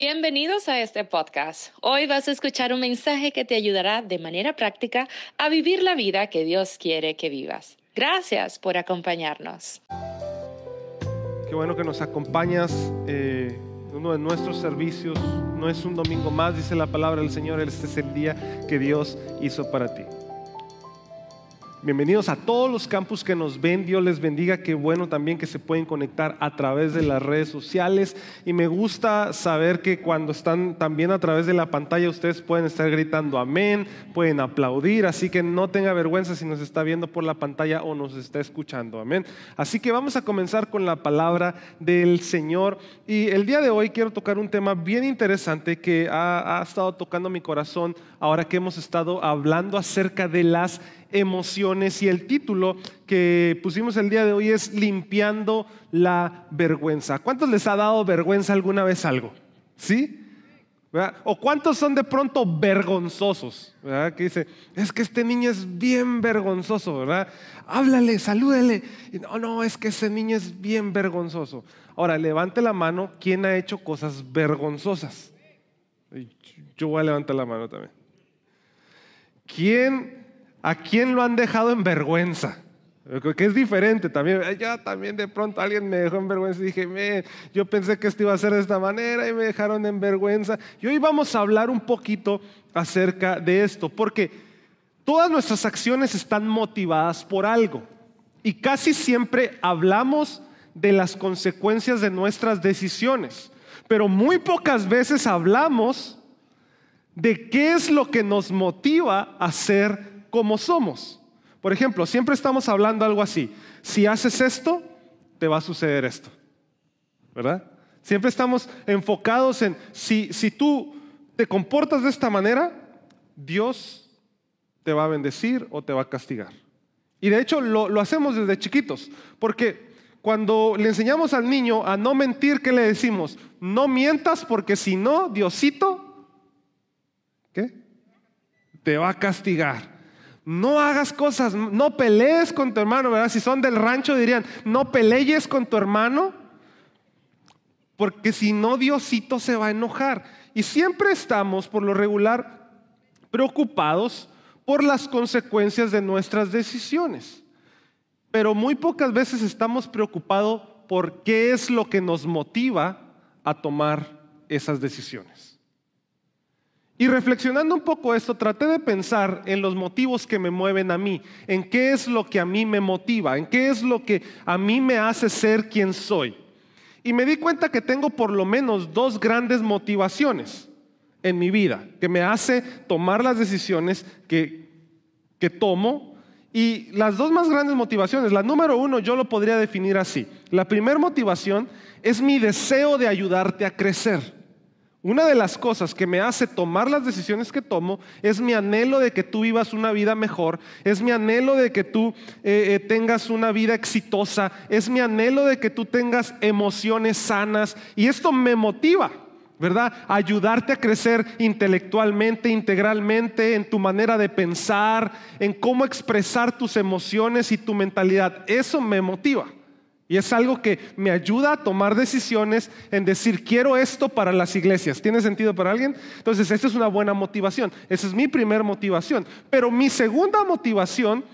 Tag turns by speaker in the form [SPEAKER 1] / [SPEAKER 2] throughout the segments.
[SPEAKER 1] Bienvenidos a este podcast. Hoy vas a escuchar un mensaje que te ayudará de manera práctica a vivir la vida que Dios quiere que vivas. Gracias por acompañarnos.
[SPEAKER 2] Qué bueno que nos acompañas eh, uno de nuestros servicios. No es un domingo más, dice la palabra del Señor. Este es el día que Dios hizo para ti. Bienvenidos a todos los campus que nos ven. Dios les bendiga. Qué bueno también que se pueden conectar a través de las redes sociales. Y me gusta saber que cuando están también a través de la pantalla ustedes pueden estar gritando amén, pueden aplaudir. Así que no tenga vergüenza si nos está viendo por la pantalla o nos está escuchando. Amén. Así que vamos a comenzar con la palabra del Señor. Y el día de hoy quiero tocar un tema bien interesante que ha, ha estado tocando mi corazón ahora que hemos estado hablando acerca de las emociones y el título que pusimos el día de hoy es Limpiando la vergüenza. ¿Cuántos les ha dado vergüenza alguna vez algo? ¿Sí? ¿O cuántos son de pronto vergonzosos? ¿verdad? Que dice, es que este niño es bien vergonzoso, ¿verdad? Háblale, salúdele. no, no, es que ese niño es bien vergonzoso. Ahora, levante la mano, ¿quién ha hecho cosas vergonzosas? Yo voy a levantar la mano también. ¿Quién ¿A quién lo han dejado en vergüenza? Que es diferente también. Ya también de pronto alguien me dejó en vergüenza y dije, yo pensé que esto iba a ser de esta manera y me dejaron en vergüenza. Y hoy vamos a hablar un poquito acerca de esto, porque todas nuestras acciones están motivadas por algo. Y casi siempre hablamos de las consecuencias de nuestras decisiones, pero muy pocas veces hablamos de qué es lo que nos motiva a hacer como somos. Por ejemplo, siempre estamos hablando algo así. Si haces esto, te va a suceder esto. ¿Verdad? Siempre estamos enfocados en si, si tú te comportas de esta manera, Dios te va a bendecir o te va a castigar. Y de hecho lo, lo hacemos desde chiquitos, porque cuando le enseñamos al niño a no mentir, ¿qué le decimos? No mientas porque si no, Diosito, ¿qué? Te va a castigar. No hagas cosas, no pelees con tu hermano, ¿verdad? Si son del rancho dirían, no pelees con tu hermano, porque si no Diosito se va a enojar. Y siempre estamos, por lo regular, preocupados por las consecuencias de nuestras decisiones. Pero muy pocas veces estamos preocupados por qué es lo que nos motiva a tomar esas decisiones. Y reflexionando un poco esto, traté de pensar en los motivos que me mueven a mí, en qué es lo que a mí me motiva, en qué es lo que a mí me hace ser quien soy. Y me di cuenta que tengo por lo menos dos grandes motivaciones en mi vida, que me hace tomar las decisiones que, que tomo. Y las dos más grandes motivaciones, la número uno yo lo podría definir así. La primera motivación es mi deseo de ayudarte a crecer. Una de las cosas que me hace tomar las decisiones que tomo es mi anhelo de que tú vivas una vida mejor, es mi anhelo de que tú eh, eh, tengas una vida exitosa, es mi anhelo de que tú tengas emociones sanas y esto me motiva. ¿Verdad? Ayudarte a crecer intelectualmente, integralmente, en tu manera de pensar, en cómo expresar tus emociones y tu mentalidad. Eso me motiva. Y es algo que me ayuda a tomar decisiones en decir, quiero esto para las iglesias. ¿Tiene sentido para alguien? Entonces, esta es una buena motivación. Esa es mi primera motivación. Pero mi segunda motivación,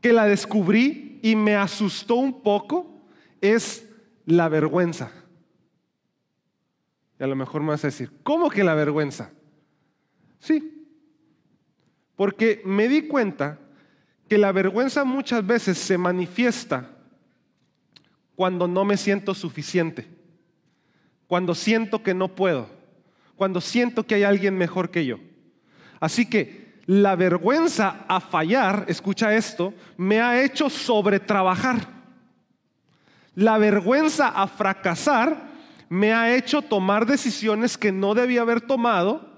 [SPEAKER 2] que la descubrí y me asustó un poco, es la vergüenza. Y a lo mejor me vas a decir, ¿cómo que la vergüenza? Sí, porque me di cuenta que la vergüenza muchas veces se manifiesta cuando no me siento suficiente, cuando siento que no puedo, cuando siento que hay alguien mejor que yo. Así que la vergüenza a fallar, escucha esto, me ha hecho sobretrabajar. La vergüenza a fracasar me ha hecho tomar decisiones que no debía haber tomado,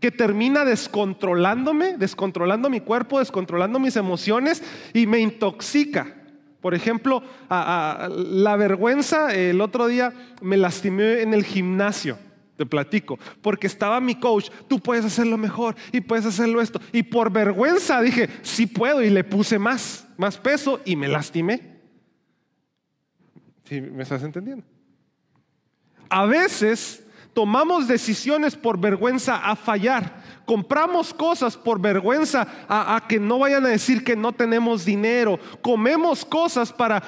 [SPEAKER 2] que termina descontrolándome, descontrolando mi cuerpo, descontrolando mis emociones y me intoxica. Por ejemplo, la vergüenza, el otro día me lastimé en el gimnasio, te platico, porque estaba mi coach, tú puedes hacerlo mejor y puedes hacerlo esto. Y por vergüenza dije, sí puedo y le puse más, más peso y me lastimé. ¿Sí, ¿Me estás entendiendo? A veces tomamos decisiones por vergüenza a fallar, compramos cosas por vergüenza a, que no vayan a decir que no tenemos dinero, comemos cosas para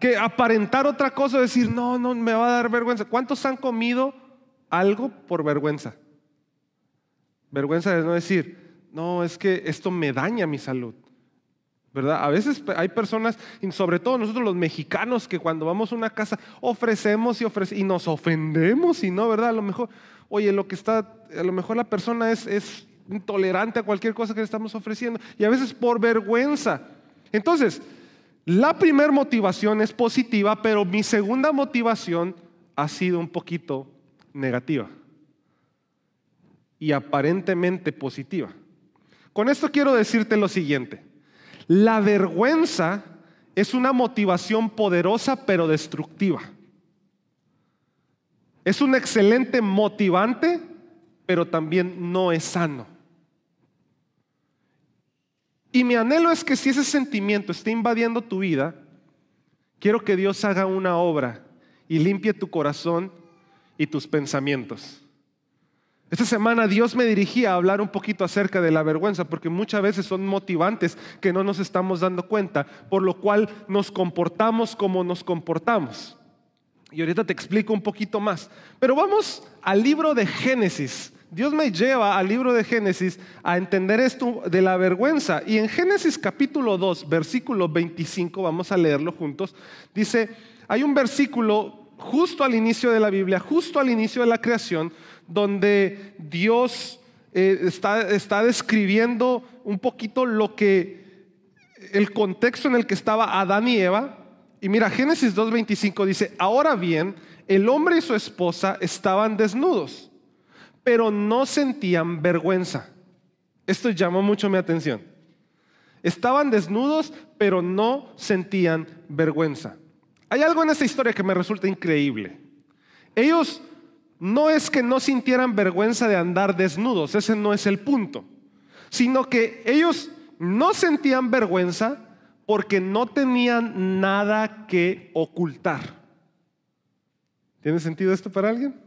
[SPEAKER 2] que aparentar otra cosa, decir, no, no, me va a dar vergüenza. ¿Cuántos han comido algo por vergüenza? Vergüenza de no decir, no, es que esto me daña mi salud. ¿verdad? A veces hay personas, y sobre todo nosotros los mexicanos, que cuando vamos a una casa ofrecemos y ofrecemos y nos ofendemos y no, ¿verdad? A lo mejor, oye, lo que está, a lo mejor la persona es, es intolerante a cualquier cosa que le estamos ofreciendo y a veces por vergüenza. Entonces, la primera motivación es positiva, pero mi segunda motivación ha sido un poquito negativa y aparentemente positiva. Con esto quiero decirte lo siguiente. La vergüenza es una motivación poderosa pero destructiva. Es un excelente motivante, pero también no es sano. Y mi anhelo es que si ese sentimiento está invadiendo tu vida, quiero que Dios haga una obra y limpie tu corazón y tus pensamientos. Esta semana Dios me dirigía a hablar un poquito acerca de la vergüenza, porque muchas veces son motivantes que no nos estamos dando cuenta, por lo cual nos comportamos como nos comportamos. Y ahorita te explico un poquito más. Pero vamos al libro de Génesis. Dios me lleva al libro de Génesis a entender esto de la vergüenza. Y en Génesis capítulo 2, versículo 25, vamos a leerlo juntos, dice, hay un versículo justo al inicio de la Biblia, justo al inicio de la creación, donde Dios eh, está, está describiendo un poquito lo que, el contexto en el que estaba Adán y Eva. Y mira, Génesis 2.25 dice, ahora bien, el hombre y su esposa estaban desnudos, pero no sentían vergüenza. Esto llamó mucho mi atención. Estaban desnudos, pero no sentían vergüenza. Hay algo en esta historia que me resulta increíble. Ellos no es que no sintieran vergüenza de andar desnudos, ese no es el punto, sino que ellos no sentían vergüenza porque no tenían nada que ocultar. ¿Tiene sentido esto para alguien?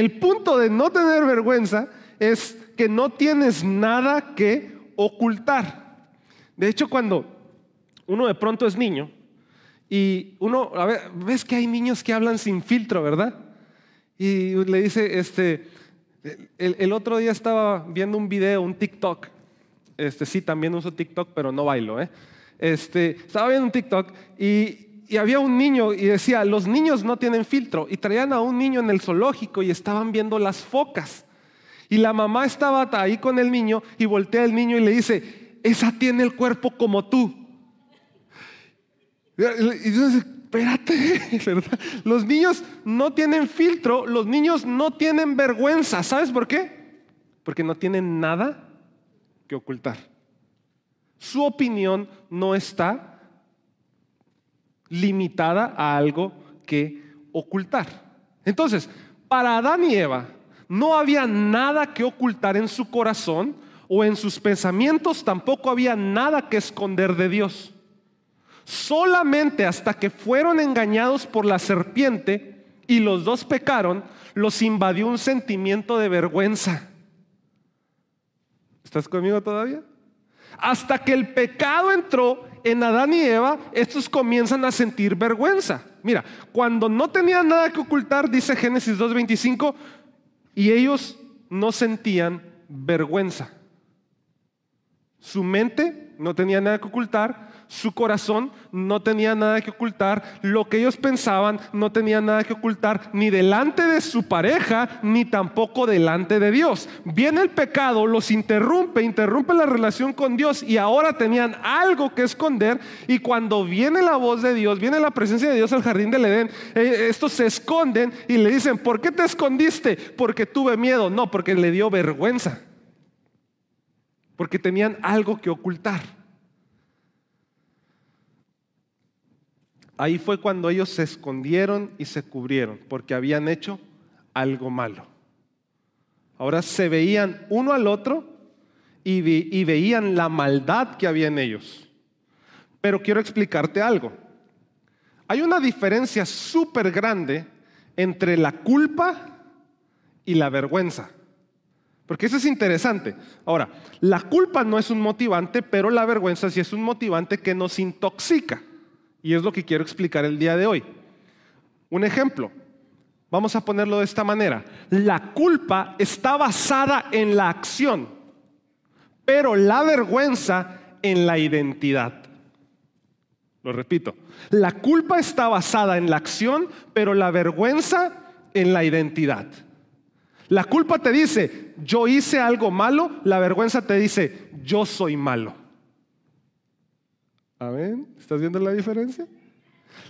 [SPEAKER 2] El punto de no tener vergüenza es que no tienes nada que ocultar. De hecho, cuando uno de pronto es niño y uno, a ver, ves que hay niños que hablan sin filtro, ¿verdad? Y le dice, este, el, otro día estaba viendo un video, un TikTok. Este, sí, también uso TikTok, pero no bailo, ¿eh? Este, estaba viendo un TikTok y, y había un niño y decía, los niños no tienen filtro. Y traían a un niño en el zoológico y estaban viendo las focas. Y la mamá estaba ahí con el niño y voltea al niño y le dice, esa tiene el cuerpo como tú. Y entonces, espérate, ¿verdad? Los niños no tienen filtro, los niños no tienen vergüenza. ¿Sabes por qué? Porque no tienen nada que ocultar. Su opinión no está limitada a algo que ocultar. Entonces, para Adán y Eva no había nada que ocultar en su corazón o en sus pensamientos, tampoco había nada que esconder de Dios. Solamente hasta que fueron engañados por la serpiente y los dos pecaron, los invadió un sentimiento de vergüenza. ¿Estás conmigo todavía? Hasta que el pecado entró en Adán y Eva, estos comienzan a sentir vergüenza. Mira, cuando no tenían nada que ocultar, dice Génesis 2.25, y ellos no sentían vergüenza. Su mente no tenía nada que ocultar, su corazón no tenía nada que ocultar, lo que ellos pensaban no tenía nada que ocultar, ni delante de su pareja, ni tampoco delante de Dios. Viene el pecado, los interrumpe, interrumpe la relación con Dios y ahora tenían algo que esconder y cuando viene la voz de Dios, viene la presencia de Dios al jardín del Edén, eh, estos se esconden y le dicen, ¿por qué te escondiste? Porque tuve miedo, no, porque le dio vergüenza, porque tenían algo que ocultar. Ahí fue cuando ellos se escondieron y se cubrieron, porque habían hecho algo malo. Ahora se veían uno al otro y, veían la maldad que había en ellos. Pero quiero explicarte algo. Hay una diferencia súper grande entre la culpa y la vergüenza. Porque eso es interesante. Ahora, la culpa no es un motivante, pero la vergüenza sí es un motivante que nos intoxica. Y es lo que quiero explicar el día de hoy. Un ejemplo, vamos a ponerlo de esta manera. La culpa está basada en la acción, pero la vergüenza en la identidad. Lo repito, la culpa está basada en la acción, pero la vergüenza en la identidad. La culpa te dice, yo hice algo malo, la vergüenza te dice, yo soy malo. ¿Amén? ¿Estás viendo la diferencia?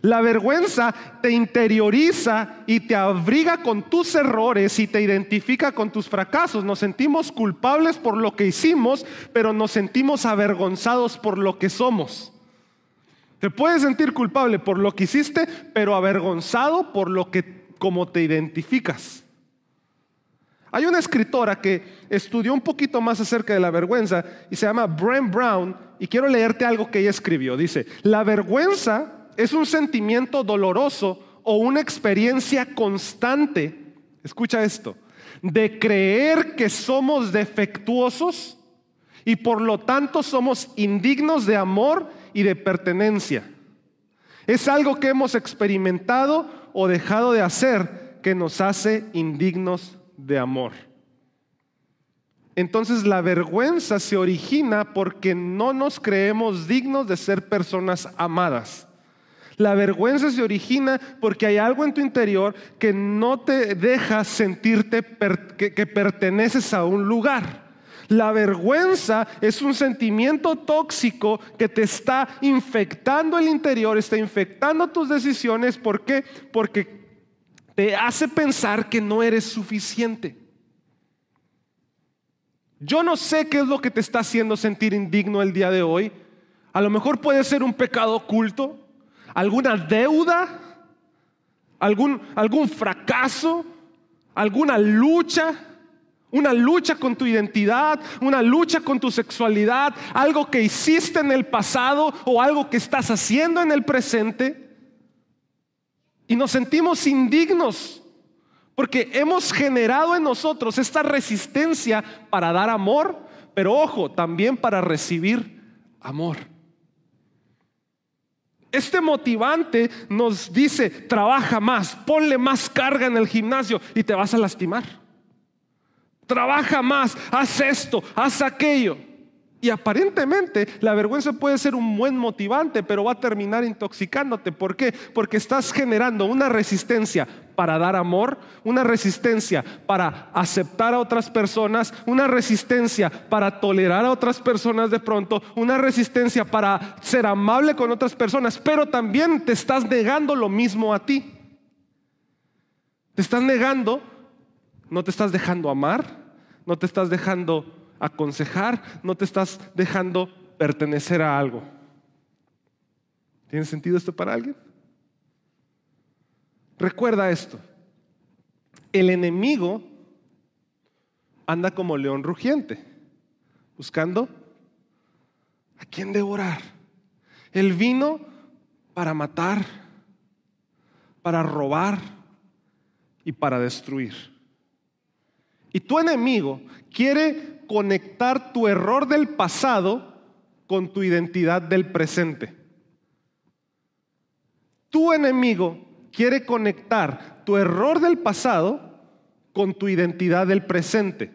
[SPEAKER 2] La vergüenza te interioriza y te abriga con tus errores y te identifica con tus fracasos. Nos sentimos culpables por lo que hicimos, pero nos sentimos avergonzados por lo que somos. Te puedes sentir culpable por lo que hiciste, pero avergonzado por lo que como te identificas. Hay una escritora que estudió un poquito más acerca de la vergüenza y se llama Brent Brown y quiero leerte algo que ella escribió. Dice, la vergüenza es un sentimiento doloroso o una experiencia constante, escucha esto, de creer que somos defectuosos y por lo tanto somos indignos de amor y de pertenencia. Es algo que hemos experimentado o dejado de hacer que nos hace indignos de amor. Entonces la vergüenza se origina porque no nos creemos dignos de ser personas amadas. La vergüenza se origina porque hay algo en tu interior que no te deja sentirte que, perteneces a un lugar. La vergüenza es un sentimiento tóxico que te está infectando el interior, está infectando tus decisiones. ¿Por qué? Porque te hace pensar que no eres suficiente. Yo no sé qué es lo que te está haciendo sentir indigno el día de hoy. A lo mejor puede ser un pecado oculto, alguna deuda, algún, algún fracaso, alguna lucha, una lucha con tu identidad, una lucha con tu sexualidad, algo que hiciste en el pasado o algo que estás haciendo en el presente. Y nos sentimos indignos porque hemos generado en nosotros esta resistencia para dar amor, pero ojo, también para recibir amor. Este motivante nos dice, trabaja más, ponle más carga en el gimnasio y te vas a lastimar. Trabaja más, haz esto, haz aquello. Y aparentemente la vergüenza puede ser un buen motivante, pero va a terminar intoxicándote. ¿Por qué? Porque estás generando una resistencia para dar amor, una resistencia para aceptar a otras personas, una resistencia para tolerar a otras personas de pronto, una resistencia para ser amable con otras personas, pero también te estás negando lo mismo a ti. Te estás negando, no te estás dejando amar, no te estás dejando aconsejar, no te estás dejando pertenecer a algo. ¿Tiene sentido esto para alguien? Recuerda esto. El enemigo anda como león rugiente, buscando a quién devorar. Él vino para matar, para robar y para destruir. Y tu enemigo quiere conectar tu error del pasado con tu identidad del presente. Tu enemigo quiere conectar tu error del pasado con tu identidad del presente.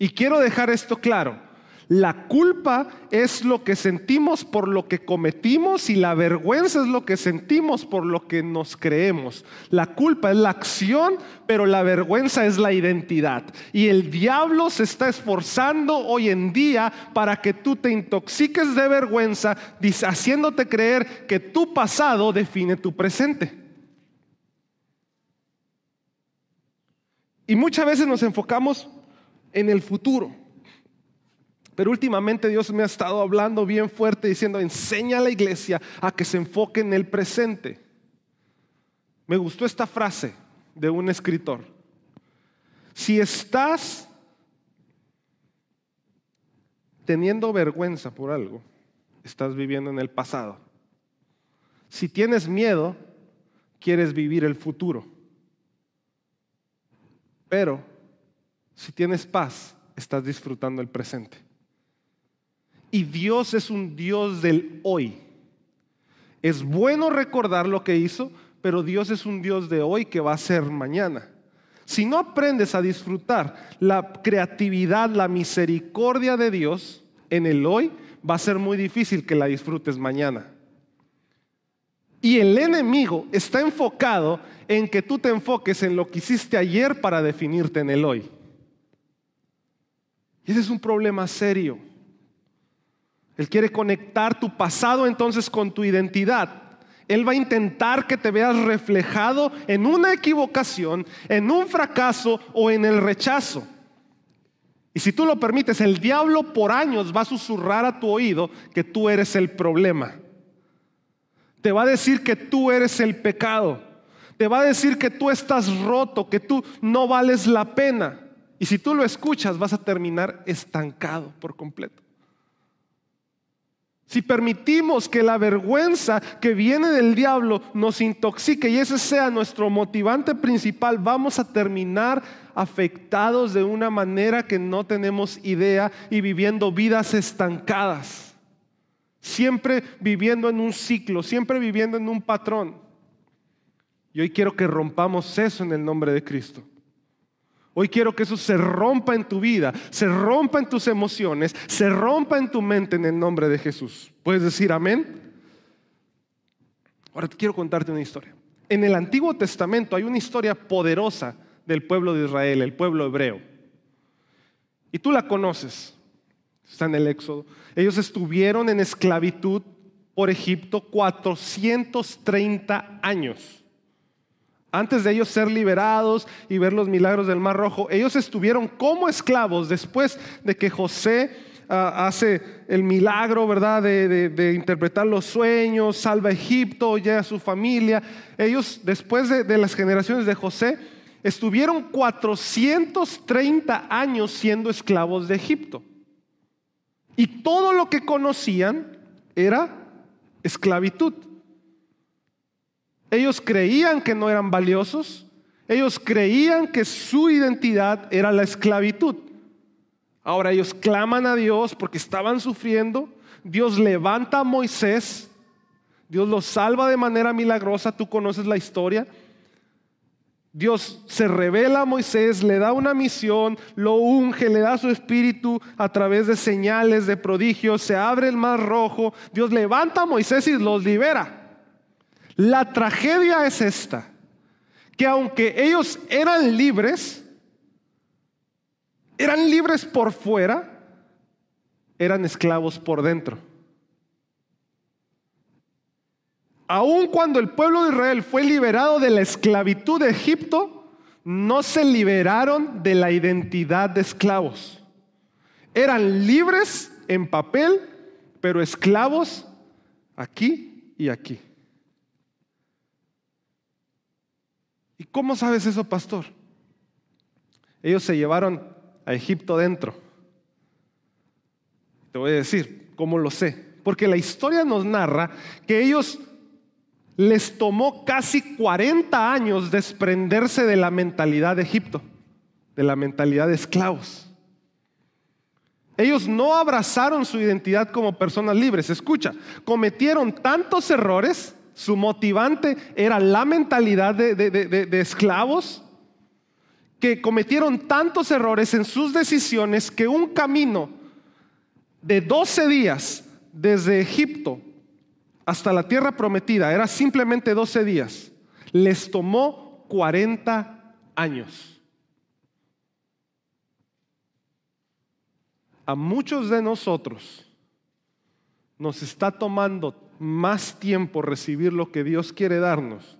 [SPEAKER 2] Y quiero dejar esto claro. La culpa es lo que sentimos por lo que cometimos y la vergüenza es lo que sentimos por lo que nos creemos. La culpa es la acción, pero la vergüenza es la identidad. Y el diablo se está esforzando hoy en día para que tú te intoxiques de vergüenza, haciéndote creer que tu pasado define tu presente. Y muchas veces nos enfocamos en el futuro. Pero últimamente Dios me ha estado hablando bien fuerte diciendo, enseña a la iglesia a que se enfoque en el presente. Me gustó esta frase de un escritor. Si estás teniendo vergüenza por algo, estás viviendo en el pasado. Si tienes miedo, quieres vivir el futuro. Pero si tienes paz, estás disfrutando el presente. Y Dios es un Dios del hoy. Es bueno recordar lo que hizo, pero Dios es un Dios de hoy que va a ser mañana. Si no aprendes a disfrutar la creatividad, la misericordia de Dios en el hoy, va a ser muy difícil que la disfrutes mañana. Y el enemigo está enfocado en que tú te enfoques en lo que hiciste ayer para definirte en el hoy. Y ese es un problema serio. Él quiere conectar tu pasado entonces con tu identidad. Él va a intentar que te veas reflejado en una equivocación, en un fracaso o en el rechazo. Y si tú lo permites, el diablo por años va a susurrar a tu oído que tú eres el problema. Te va a decir que tú eres el pecado. Te va a decir que tú estás roto, que tú no vales la pena. Y si tú lo escuchas, vas a terminar estancado por completo. Si permitimos que la vergüenza que viene del diablo nos intoxique y ese sea nuestro motivante principal, vamos a terminar afectados de una manera que no tenemos idea y viviendo vidas estancadas. Siempre viviendo en un ciclo, siempre viviendo en un patrón. Y hoy quiero que rompamos eso en el nombre de Cristo. Hoy quiero que eso se rompa en tu vida, se rompa en tus emociones, se rompa en tu mente en el nombre de Jesús. ¿Puedes decir amén? Ahora quiero contarte una historia. En el Antiguo Testamento hay una historia poderosa del pueblo de Israel, el pueblo hebreo. Y tú la conoces. Está en el Éxodo. Ellos estuvieron en esclavitud por Egipto 430 años. Antes de ellos ser liberados y ver los milagros del Mar Rojo, ellos estuvieron como esclavos después de que José ah, hace el milagro, ¿verdad? De, interpretar los sueños, salva a Egipto, llega a su familia. Ellos, después de, las generaciones de José, estuvieron 430 años siendo esclavos de Egipto. Y todo lo que conocían era esclavitud. Ellos creían que no eran valiosos. Ellos creían que su identidad era la esclavitud. Ahora ellos claman a Dios porque estaban sufriendo. Dios levanta a Moisés. Dios los salva de manera milagrosa. Tú conoces la historia. Dios se revela a Moisés, le da una misión, lo unge, le da su espíritu a través de señales, de prodigios, se abre el mar rojo, Dios levanta a Moisés y los libera. La tragedia es esta, que aunque ellos eran libres, eran libres por fuera, eran esclavos por dentro. Aun cuando el pueblo de Israel fue liberado de la esclavitud de Egipto, no se liberaron de la identidad de esclavos. Eran libres en papel, pero esclavos aquí y aquí. ¿Y cómo sabes eso, pastor? Ellos se llevaron a Egipto dentro. Te voy a decir cómo lo sé. Porque la historia nos narra que ellos les tomó casi 40 años desprenderse de la mentalidad de Egipto, de la mentalidad de esclavos. Ellos no abrazaron su identidad como personas libres. Escucha, cometieron tantos errores su motivante era la mentalidad de, esclavos que cometieron tantos errores en sus decisiones que un camino de 12 días desde Egipto hasta la tierra prometida era simplemente 12 días. Les tomó 40 años. A muchos de nosotros nos está tomando más tiempo recibir lo que Dios quiere darnos,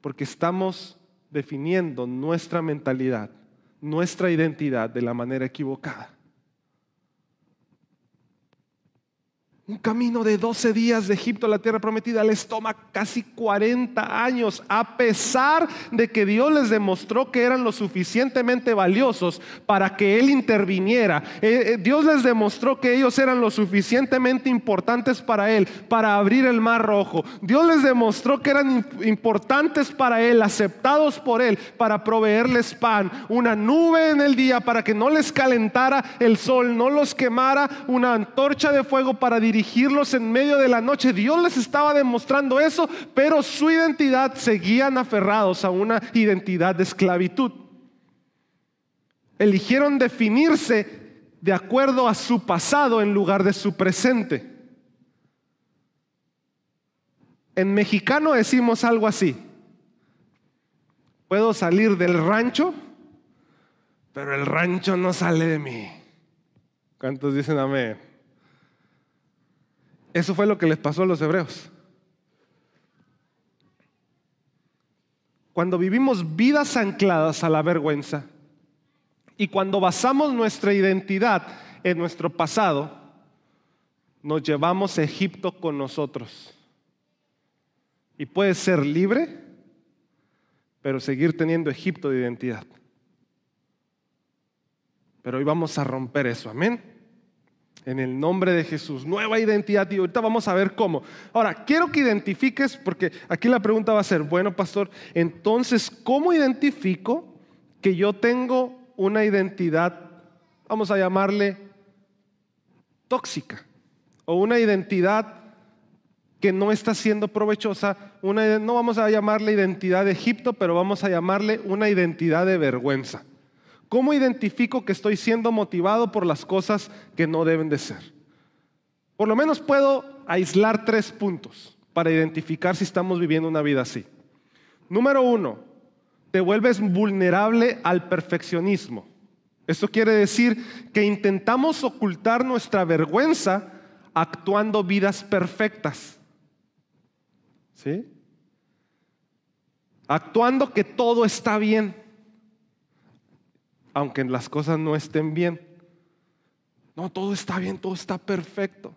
[SPEAKER 2] porque estamos definiendo nuestra mentalidad, nuestra identidad de la manera equivocada. Un camino de 12 días de Egipto a la tierra prometida les toma casi 40 años, a pesar de que Dios les demostró que eran lo suficientemente valiosos para que Él interviniera. Eh, eh, Dios les demostró que ellos eran lo suficientemente importantes para Él, para abrir el mar rojo. Dios les demostró que eran importantes para Él, aceptados por Él, para proveerles pan, una nube en el día para que no les calentara el sol, no los quemara, una antorcha de fuego para dirigir en medio de la noche. Dios les estaba demostrando eso, pero su identidad seguían aferrados a una identidad de esclavitud. Eligieron definirse de acuerdo a su pasado en lugar de su presente. En mexicano decimos algo así. Puedo salir del rancho, pero el rancho no sale de mí. ¿Cuántos dicen amén? Eso fue lo que les pasó a los hebreos. Cuando vivimos vidas ancladas a la vergüenza y cuando basamos nuestra identidad en nuestro pasado, nos llevamos a Egipto con nosotros. Y puedes ser libre, pero seguir teniendo Egipto de identidad. Pero hoy vamos a romper eso, amén en el nombre de Jesús. Nueva identidad y ahorita vamos a ver cómo. Ahora, quiero que identifiques, porque aquí la pregunta va a ser, bueno, pastor, entonces, ¿cómo identifico que yo tengo una identidad, vamos a llamarle tóxica, o una identidad que no está siendo provechosa, una, no vamos a llamarle identidad de Egipto, pero vamos a llamarle una identidad de vergüenza. ¿Cómo identifico que estoy siendo motivado por las cosas que no deben de ser? Por lo menos puedo aislar tres puntos para identificar si estamos viviendo una vida así. Número uno, te vuelves vulnerable al perfeccionismo. Esto quiere decir que intentamos ocultar nuestra vergüenza actuando vidas perfectas. ¿Sí? Actuando que todo está bien aunque las cosas no estén bien. No, todo está bien, todo está perfecto.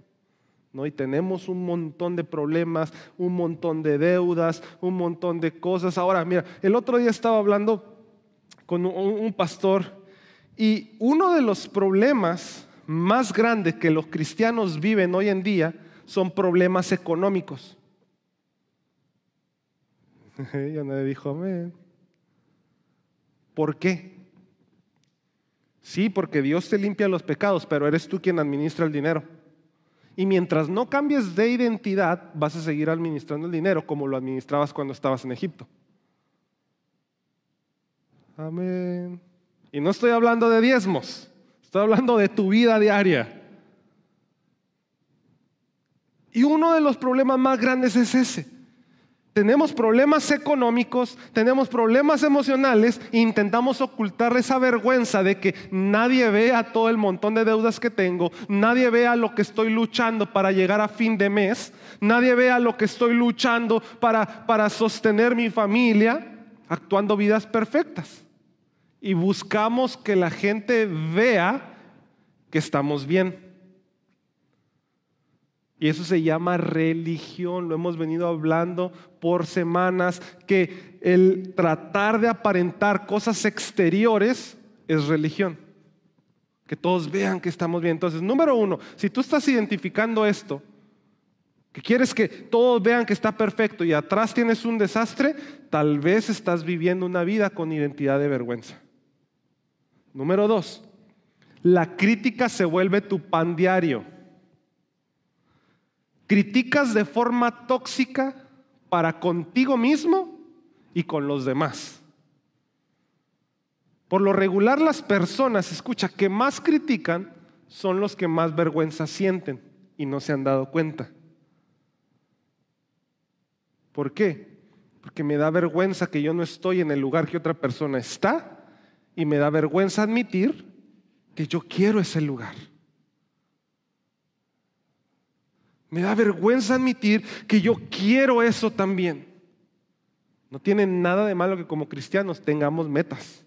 [SPEAKER 2] ¿no? Y tenemos un montón de problemas, un montón de deudas, un montón de cosas. Ahora, mira, el otro día estaba hablando con un, pastor y uno de los problemas más grandes que los cristianos viven hoy en día son problemas económicos. ya nadie dijo amén. ¿Por qué? Sí, porque Dios te limpia los pecados, pero eres tú quien administra el dinero. Y mientras no cambies de identidad, vas a seguir administrando el dinero como lo administrabas cuando estabas en Egipto. Amén. Y no estoy hablando de diezmos, estoy hablando de tu vida diaria. Y uno de los problemas más grandes es ese tenemos problemas económicos, tenemos problemas emocionales e intentamos ocultar esa vergüenza de que nadie vea todo el montón de deudas que tengo, nadie vea lo que estoy luchando para llegar a fin de mes, nadie vea lo que estoy luchando para, para sostener mi familia, actuando vidas perfectas. Y buscamos que la gente vea que estamos bien. Y eso se llama religión, lo hemos venido hablando por semanas, que el tratar de aparentar cosas exteriores es religión. Que todos vean que estamos bien. Entonces, número uno, si tú estás identificando esto, que quieres que todos vean que está perfecto y atrás tienes un desastre, tal vez estás viviendo una vida con identidad de vergüenza. Número dos, la crítica se vuelve tu pan diario criticas de forma tóxica para contigo mismo y con los demás. Por lo regular las personas, escucha, que más critican son los que más vergüenza sienten y no se han dado cuenta. ¿Por qué? Porque me da vergüenza que yo no estoy en el lugar que otra persona está y me da vergüenza admitir que yo quiero ese lugar. Me da vergüenza admitir que yo quiero eso también. No tiene nada de malo que como cristianos tengamos metas.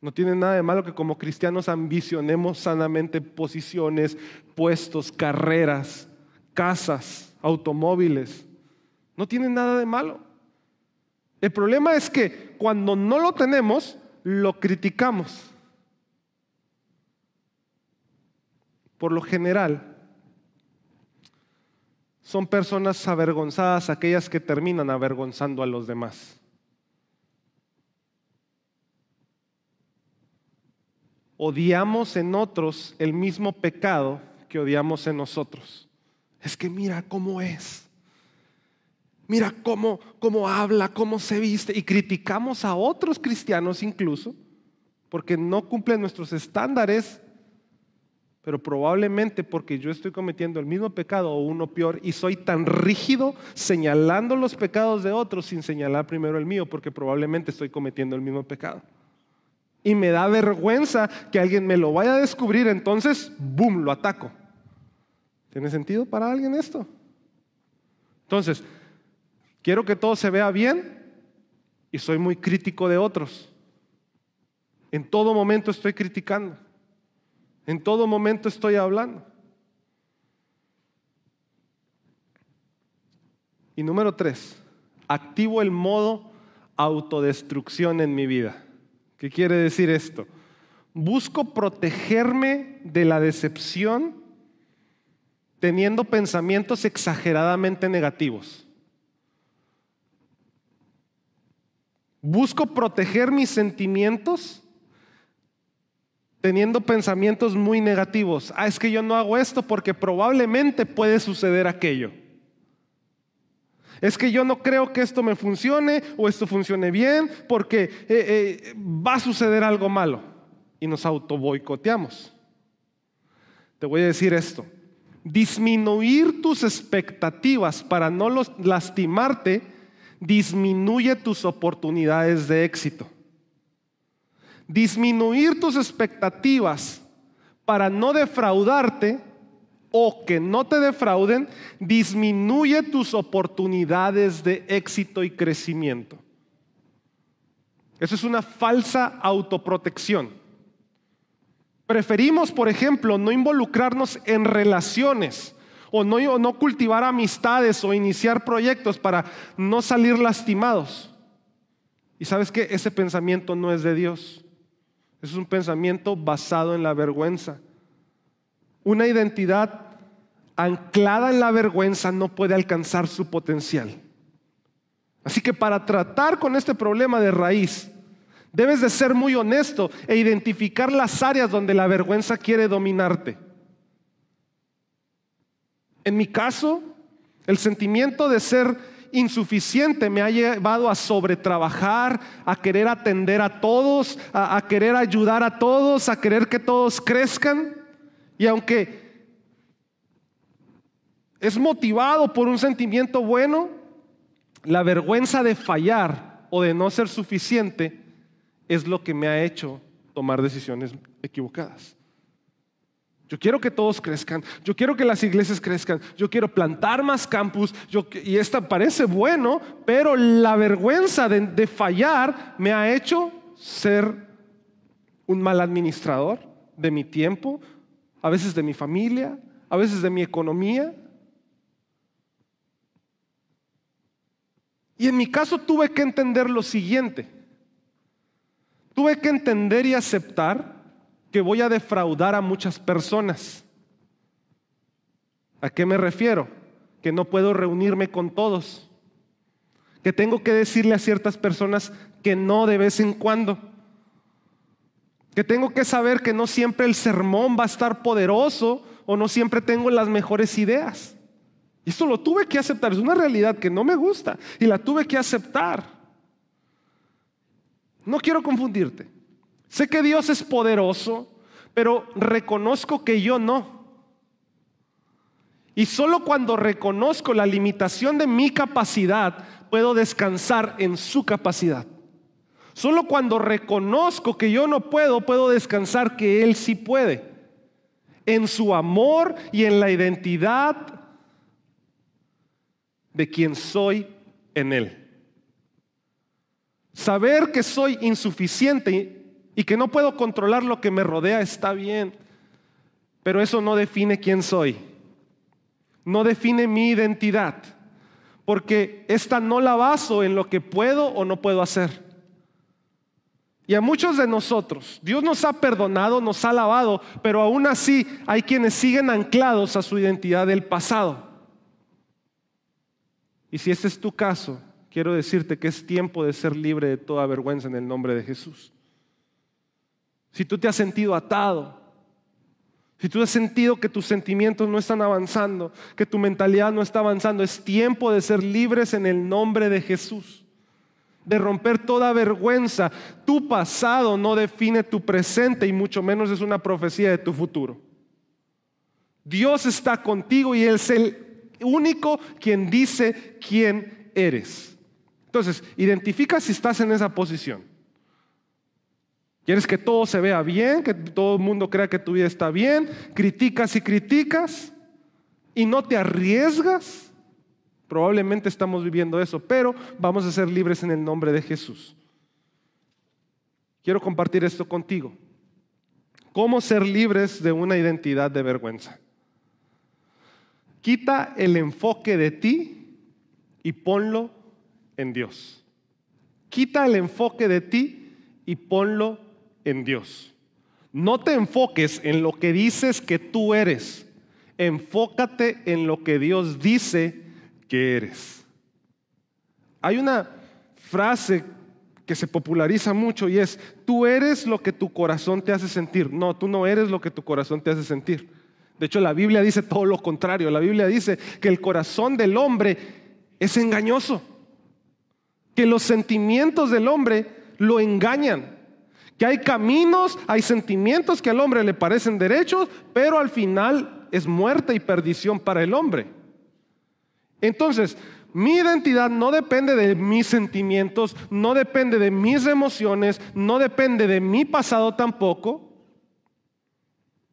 [SPEAKER 2] No tiene nada de malo que como cristianos ambicionemos sanamente posiciones, puestos, carreras, casas, automóviles. No tienen nada de malo. El problema es que cuando no lo tenemos, lo criticamos. Por lo general, son personas avergonzadas aquellas que terminan avergonzando a los demás. Odiamos en otros el mismo pecado que odiamos en nosotros. Es que mira cómo es. Mira cómo, cómo habla, cómo se viste. Y criticamos a otros cristianos incluso porque no cumplen nuestros estándares pero probablemente porque yo estoy cometiendo el mismo pecado o uno peor y soy tan rígido señalando los pecados de otros sin señalar primero el mío, porque probablemente estoy cometiendo el mismo pecado. Y me da vergüenza que alguien me lo vaya a descubrir, entonces, ¡boom!, lo ataco. ¿Tiene sentido para alguien esto? Entonces, quiero que todo se vea bien y soy muy crítico de otros. En todo momento estoy criticando. En todo momento estoy hablando. Y número tres, activo el modo autodestrucción en mi vida. ¿Qué quiere decir esto? Busco protegerme de la decepción teniendo pensamientos exageradamente negativos. Busco proteger mis sentimientos teniendo pensamientos muy negativos. Ah, es que yo no hago esto porque probablemente puede suceder aquello. Es que yo no creo que esto me funcione o esto funcione bien porque eh, eh, va a suceder algo malo. Y nos auto boicoteamos. Te voy a decir esto. Disminuir tus expectativas para no lastimarte disminuye tus oportunidades de éxito disminuir tus expectativas para no defraudarte o que no te defrauden, disminuye tus oportunidades de éxito y crecimiento. Eso es una falsa autoprotección. Preferimos, por ejemplo, no involucrarnos en relaciones o no, no cultivar amistades o iniciar proyectos para no salir lastimados. Y sabes que ese pensamiento no es de Dios. Es un pensamiento basado en la vergüenza. Una identidad anclada en la vergüenza no puede alcanzar su potencial. Así que para tratar con este problema de raíz, debes de ser muy honesto e identificar las áreas donde la vergüenza quiere dominarte. En mi caso, el sentimiento de ser insuficiente me ha llevado a sobretrabajar, a querer atender a todos, a, querer ayudar a todos, a querer que todos crezcan. Y aunque es motivado por un sentimiento bueno, la vergüenza de fallar o de no ser suficiente es lo que me ha hecho tomar decisiones equivocadas. Yo quiero que todos crezcan, yo quiero que las iglesias crezcan, yo quiero plantar más campus, y esta parece bueno, pero la vergüenza de, fallar me ha hecho ser un mal administrador de mi tiempo, a veces de mi familia, a veces de mi economía. Y en mi caso tuve que entender lo siguiente. Tuve que entender y aceptar que voy a defraudar a muchas personas. ¿A qué me refiero? Que no puedo reunirme con todos. Que tengo que decirle a ciertas personas que no de vez en cuando. Que tengo que saber que no siempre el sermón va a estar poderoso o no siempre tengo las mejores ideas. Y esto lo tuve que aceptar. Es una realidad que no me gusta y la tuve que aceptar. No quiero confundirte. Sé que Dios es poderoso, pero reconozco que yo no. Y solo cuando reconozco la limitación de mi capacidad, puedo descansar en su capacidad. Solo cuando reconozco que yo no puedo, puedo descansar que Él sí puede. En su amor y en la identidad de quien soy en Él. Saber que soy insuficiente y que no puedo controlar lo que me rodea está bien, pero eso no define quién soy. no define mi identidad, porque esta no la baso en lo que puedo o no puedo hacer. Y a muchos de nosotros, Dios nos ha perdonado, nos ha lavado, pero aún así hay quienes siguen anclados a su identidad del pasado. Y si este es tu caso, quiero decirte que es tiempo de ser libre de toda vergüenza en el nombre de Jesús. Si tú te has sentido atado, si tú has sentido que tus sentimientos no están avanzando, que tu mentalidad no está avanzando, es tiempo de ser libres en el nombre de Jesús de romper toda vergüenza. Tu pasado no define tu presente y mucho menos es una profecía de tu futuro. Dios está contigo y Él es el único quien dice quién eres. Entonces, identifica si estás en esa posición. ¿Quieres que todo se vea bien, que todo el mundo crea que tu vida está bien? Criticas y criticas y no te arriesgas Probablemente estamos viviendo eso, pero vamos a ser libres en el nombre de Jesús. Quiero compartir esto contigo. ¿Cómo ser libres de una identidad de vergüenza? Quita el enfoque de ti y ponlo en Dios. Quita el enfoque de ti y ponlo en Dios. No te enfoques en lo que dices que tú eres. Enfócate en lo que Dios dice que eres. Hay una frase que se populariza mucho y es, tú eres lo que tu corazón te hace sentir. No, tú no eres lo que tu corazón te hace sentir. De hecho, la Biblia dice todo lo contrario. La Biblia dice que el corazón del hombre es engañoso, que los sentimientos del hombre lo engañan, que hay caminos, hay sentimientos que al hombre le parecen derechos, pero al final es muerte y perdición para el hombre. Entonces, mi identidad no depende de mis sentimientos, no depende de mis emociones, no depende de mi pasado tampoco.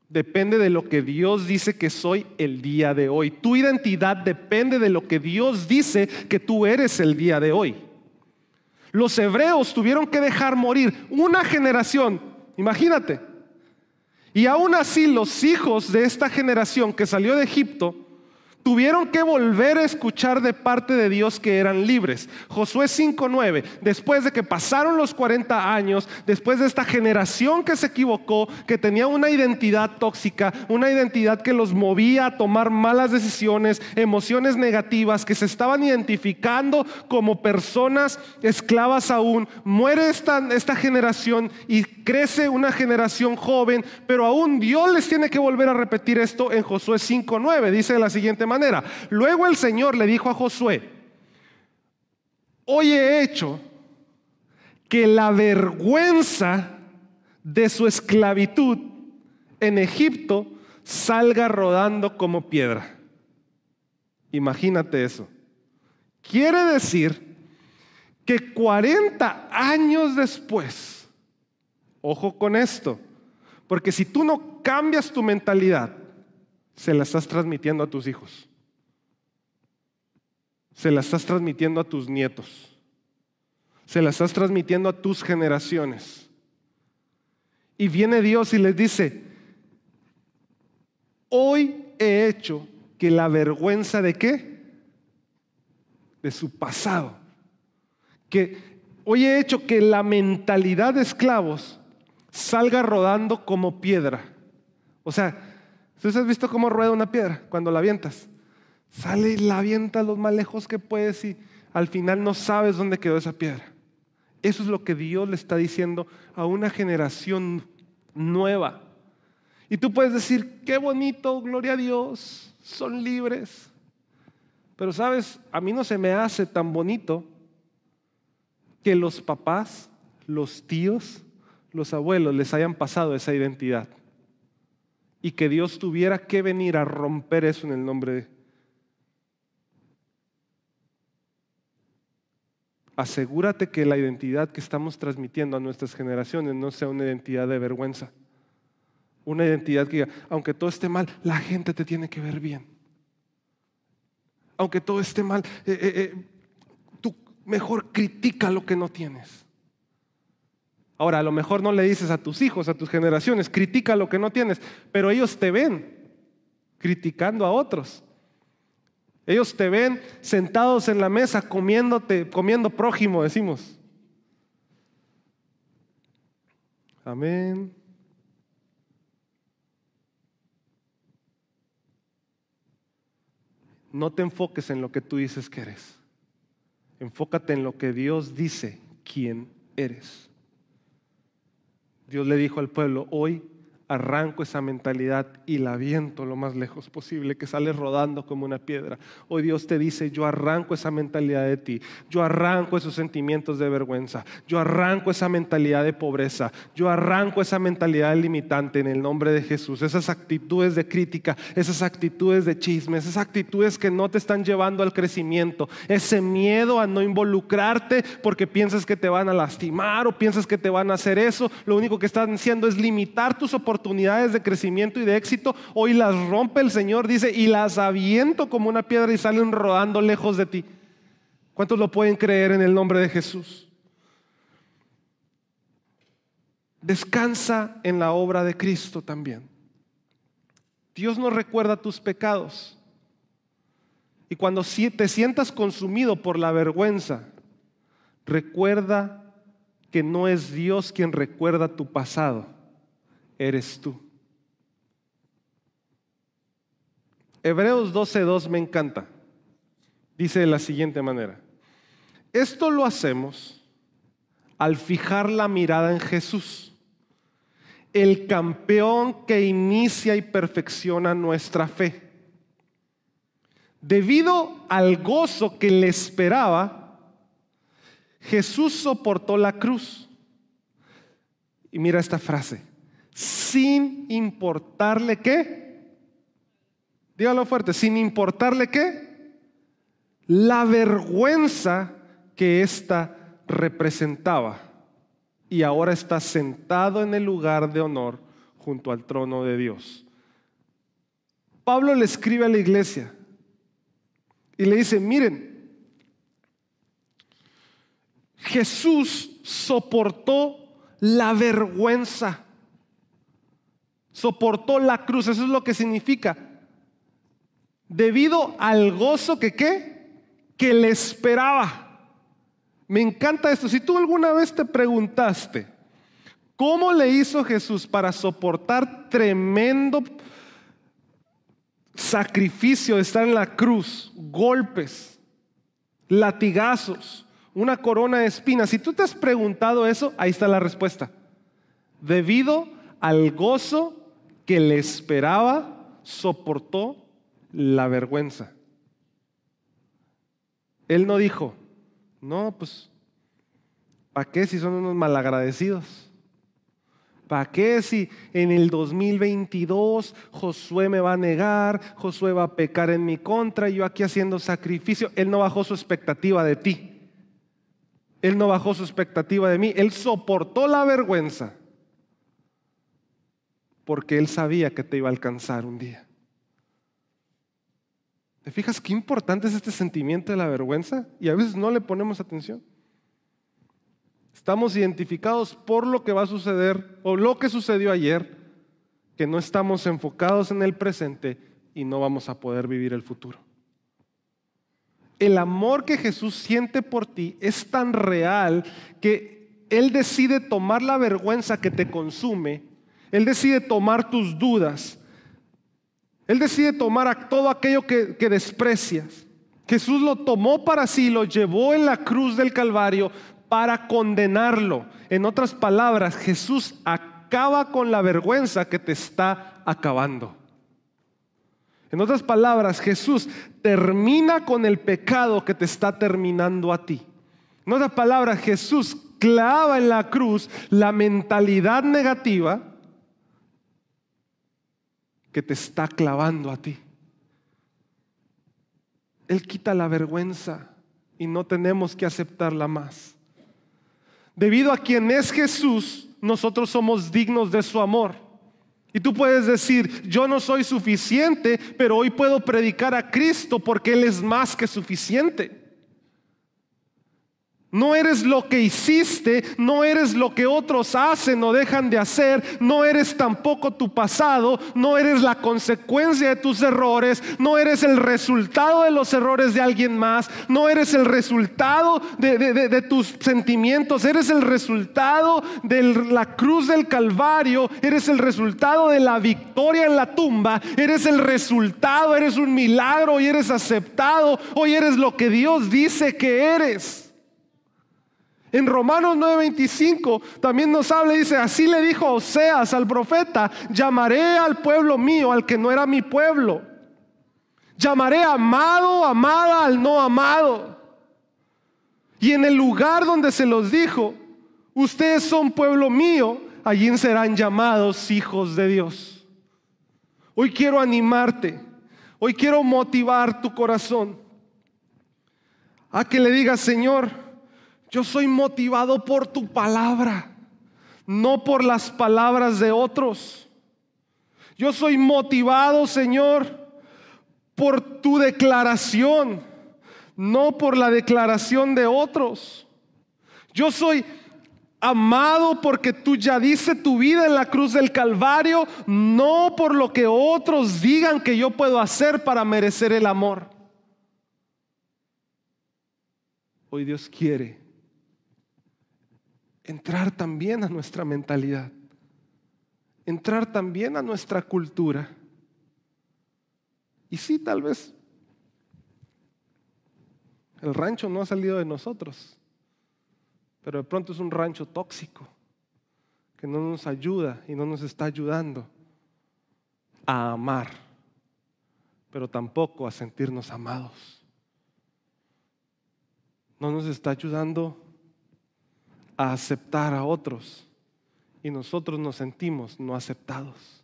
[SPEAKER 2] Depende de lo que Dios dice que soy el día de hoy. Tu identidad depende de lo que Dios dice que tú eres el día de hoy. Los hebreos tuvieron que dejar morir una generación, imagínate. Y aún así los hijos de esta generación que salió de Egipto, tuvieron que volver a escuchar de parte de Dios que eran libres. Josué 5.9, después de que pasaron los 40 años, después de esta generación que se equivocó, que tenía una identidad tóxica, una identidad que los movía a tomar malas decisiones, emociones negativas, que se estaban identificando como personas esclavas aún, muere esta, esta generación y crece una generación joven, pero aún Dios les tiene que volver a repetir esto en Josué 5.9, dice de la siguiente manera. Luego el Señor le dijo a Josué, hoy he hecho que la vergüenza de su esclavitud en Egipto salga rodando como piedra. Imagínate eso. Quiere decir que 40 años después, ojo con esto, porque si tú no cambias tu mentalidad, se la estás transmitiendo a tus hijos. Se la estás transmitiendo a tus nietos. Se la estás transmitiendo a tus generaciones. Y viene Dios y les dice, hoy he hecho que la vergüenza de qué? De su pasado. Que hoy he hecho que la mentalidad de esclavos salga rodando como piedra. O sea, ¿Tú has visto cómo rueda una piedra cuando la avientas? Sale y la avienta lo más lejos que puedes y al final no sabes dónde quedó esa piedra. Eso es lo que Dios le está diciendo a una generación nueva. Y tú puedes decir, qué bonito, gloria a Dios, son libres. Pero sabes, a mí no se me hace tan bonito que los papás, los tíos, los abuelos les hayan pasado esa identidad y que Dios tuviera que venir a romper eso en el nombre de... Asegúrate que la identidad que estamos transmitiendo a nuestras generaciones no sea una identidad de vergüenza. Una identidad que, aunque todo esté mal, la gente te tiene que ver bien. Aunque todo esté mal, eh, eh, eh, tú mejor critica lo que no tienes. Ahora, a lo mejor no le dices a tus hijos, a tus generaciones, critica lo que no tienes, pero ellos te ven criticando a otros. Ellos te ven sentados en la mesa comiéndote, comiendo prójimo, decimos. Amén. No te enfoques en lo que tú dices que eres. Enfócate en lo que Dios dice quién eres. Dios le dijo al pueblo, hoy arranco esa mentalidad y la viento lo más lejos posible, que sale rodando como una piedra. Hoy Dios te dice, yo arranco esa mentalidad de ti, yo arranco esos sentimientos de vergüenza, yo arranco esa mentalidad de pobreza, yo arranco esa mentalidad limitante en el nombre de Jesús, esas actitudes de crítica, esas actitudes de chismes, esas actitudes que no te están llevando al crecimiento, ese miedo a no involucrarte porque piensas que te van a lastimar o piensas que te van a hacer eso, lo único que están haciendo es limitar tus oportunidades oportunidades de crecimiento y de éxito, hoy las rompe el Señor, dice, y las aviento como una piedra y salen rodando lejos de ti. ¿Cuántos lo pueden creer en el nombre de Jesús? Descansa en la obra de Cristo también. Dios no recuerda tus pecados. Y cuando te sientas consumido por la vergüenza, recuerda que no es Dios quien recuerda tu pasado eres tú. Hebreos 12.2 me encanta. Dice de la siguiente manera. Esto lo hacemos al fijar la mirada en Jesús, el campeón que inicia y perfecciona nuestra fe. Debido al gozo que le esperaba, Jesús soportó la cruz. Y mira esta frase, sin importarle qué. Dígalo fuerte, sin importarle qué. La vergüenza que ésta representaba. Y ahora está sentado en el lugar de honor junto al trono de Dios. Pablo le escribe a la iglesia y le dice, miren, Jesús soportó la vergüenza soportó la cruz, eso es lo que significa. Debido al gozo que qué? Que le esperaba. Me encanta esto. Si tú alguna vez te preguntaste, ¿cómo le hizo Jesús para soportar tremendo sacrificio de estar en la cruz, golpes, latigazos, una corona de espinas? Si tú te has preguntado eso, ahí está la respuesta. Debido al gozo que le esperaba soportó la vergüenza. Él no dijo, no, pues, ¿para qué si son unos malagradecidos? ¿Para qué si en el 2022 Josué me va a negar, Josué va a pecar en mi contra y yo aquí haciendo sacrificio? Él no bajó su expectativa de ti. Él no bajó su expectativa de mí. Él soportó la vergüenza porque Él sabía que te iba a alcanzar un día. ¿Te fijas qué importante es este sentimiento de la vergüenza? Y a veces no le ponemos atención. Estamos identificados por lo que va a suceder o lo que sucedió ayer, que no estamos enfocados en el presente y no vamos a poder vivir el futuro. El amor que Jesús siente por ti es tan real que Él decide tomar la vergüenza que te consume él decide tomar tus dudas. Él decide tomar todo aquello que, desprecias. Jesús lo tomó para sí, lo llevó en la cruz del Calvario para condenarlo. En otras palabras, Jesús acaba con la vergüenza que te está acabando. En otras palabras, Jesús termina con el pecado que te está terminando a ti. En otras palabras, Jesús clava en la cruz la mentalidad negativa que te está clavando a ti. Él quita la vergüenza y no tenemos que aceptarla más. Debido a quien es Jesús, nosotros somos dignos de su amor. Y tú puedes decir, yo no soy suficiente, pero hoy puedo predicar a Cristo porque Él es más que suficiente. No eres lo que hiciste, no eres lo que otros hacen o dejan de hacer, no eres tampoco tu pasado, no eres la consecuencia de tus errores, no eres el resultado de los errores de alguien más, no eres el resultado de, tus sentimientos, eres el resultado de la cruz del Calvario, eres el resultado de la victoria en la tumba, eres el resultado, eres un milagro y eres aceptado, hoy eres lo que Dios dice que eres. En Romanos 9:25 también nos habla y dice, así le dijo Oseas al profeta, llamaré al pueblo mío al que no era mi pueblo. Llamaré amado, amada al no amado. Y en el lugar donde se los dijo, ustedes son pueblo mío, allí serán llamados hijos de Dios. Hoy quiero animarte, hoy quiero motivar tu corazón a que le digas, Señor, yo soy motivado por tu palabra, no por las palabras de otros. Yo soy motivado, Señor, por tu declaración, no por la declaración de otros. Yo soy amado porque tú ya diste tu vida en la cruz del Calvario, no por lo que otros digan que yo puedo hacer para merecer el amor. Hoy Dios quiere entrar también a nuestra mentalidad, entrar también a nuestra cultura. Y sí, tal vez el rancho no ha salido de nosotros, pero de pronto es un rancho tóxico que no nos ayuda y no nos está ayudando a amar, pero tampoco a sentirnos amados. No nos está ayudando a aceptar a otros y nosotros nos sentimos no aceptados.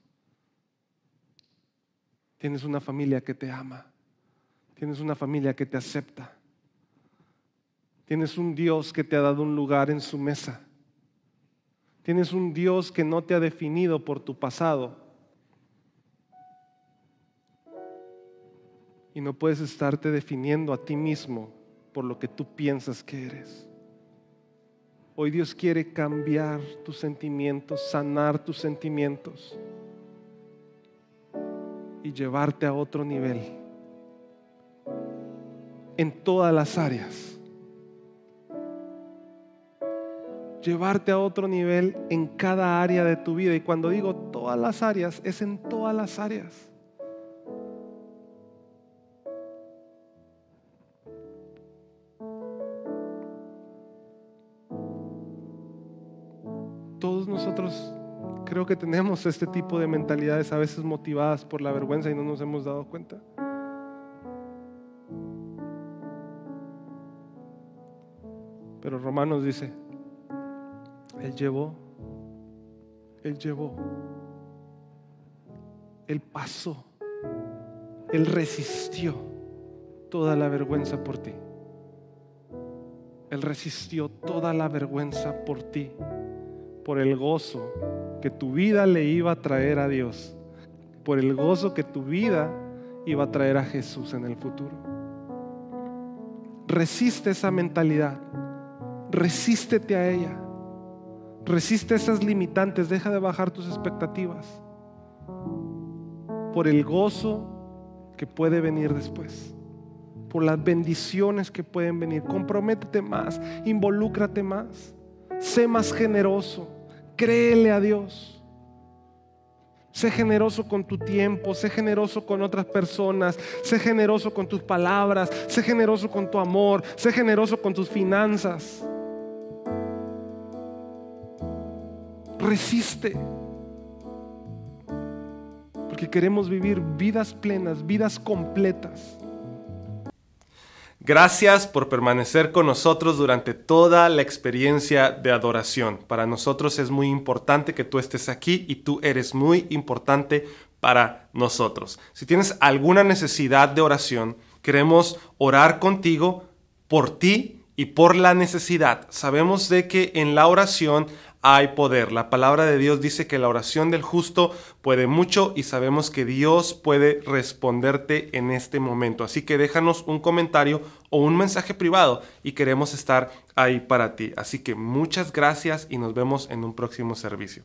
[SPEAKER 2] Tienes una familia que te ama, tienes una familia que te acepta, tienes un Dios que te ha dado un lugar en su mesa, tienes un Dios que no te ha definido por tu pasado. Y no puedes estarte definiendo a ti mismo por lo que tú piensas que eres. Hoy Dios quiere cambiar tus sentimientos, sanar tus sentimientos y llevarte a otro nivel en todas las áreas. Llevarte a otro nivel en cada área de tu vida. Y cuando digo todas las áreas, es en todas las áreas. Creo que tenemos este tipo de mentalidades a veces motivadas por la vergüenza y no nos hemos dado cuenta. Pero Romanos dice, Él llevó, Él llevó, Él pasó, Él resistió toda la vergüenza por ti. Él resistió toda la vergüenza por ti, por el gozo que tu vida le iba a traer a Dios, por el gozo que tu vida iba a traer a Jesús en el futuro. Resiste esa mentalidad, resístete a ella, resiste esas limitantes, deja de bajar tus expectativas por el gozo que puede venir después, por las bendiciones que pueden venir. Comprométete más, involúcrate más, sé más generoso Créele a Dios. Sé generoso con tu tiempo, sé generoso con otras personas, sé generoso con tus palabras, sé generoso con tu amor, sé generoso con tus finanzas. Resiste. Porque queremos vivir vidas plenas, vidas completas. Gracias por permanecer con nosotros durante toda la experiencia de adoración. Para nosotros es muy importante que tú estés aquí y tú eres muy importante para nosotros. Si tienes alguna necesidad de oración, queremos orar contigo por ti y por la necesidad. Sabemos de que en la oración hay poder. La palabra de Dios dice que la oración del justo puede mucho y sabemos que Dios puede responderte en este momento. Así que déjanos un comentario o un mensaje privado y queremos estar ahí para ti. Así que muchas gracias y nos vemos en un próximo servicio.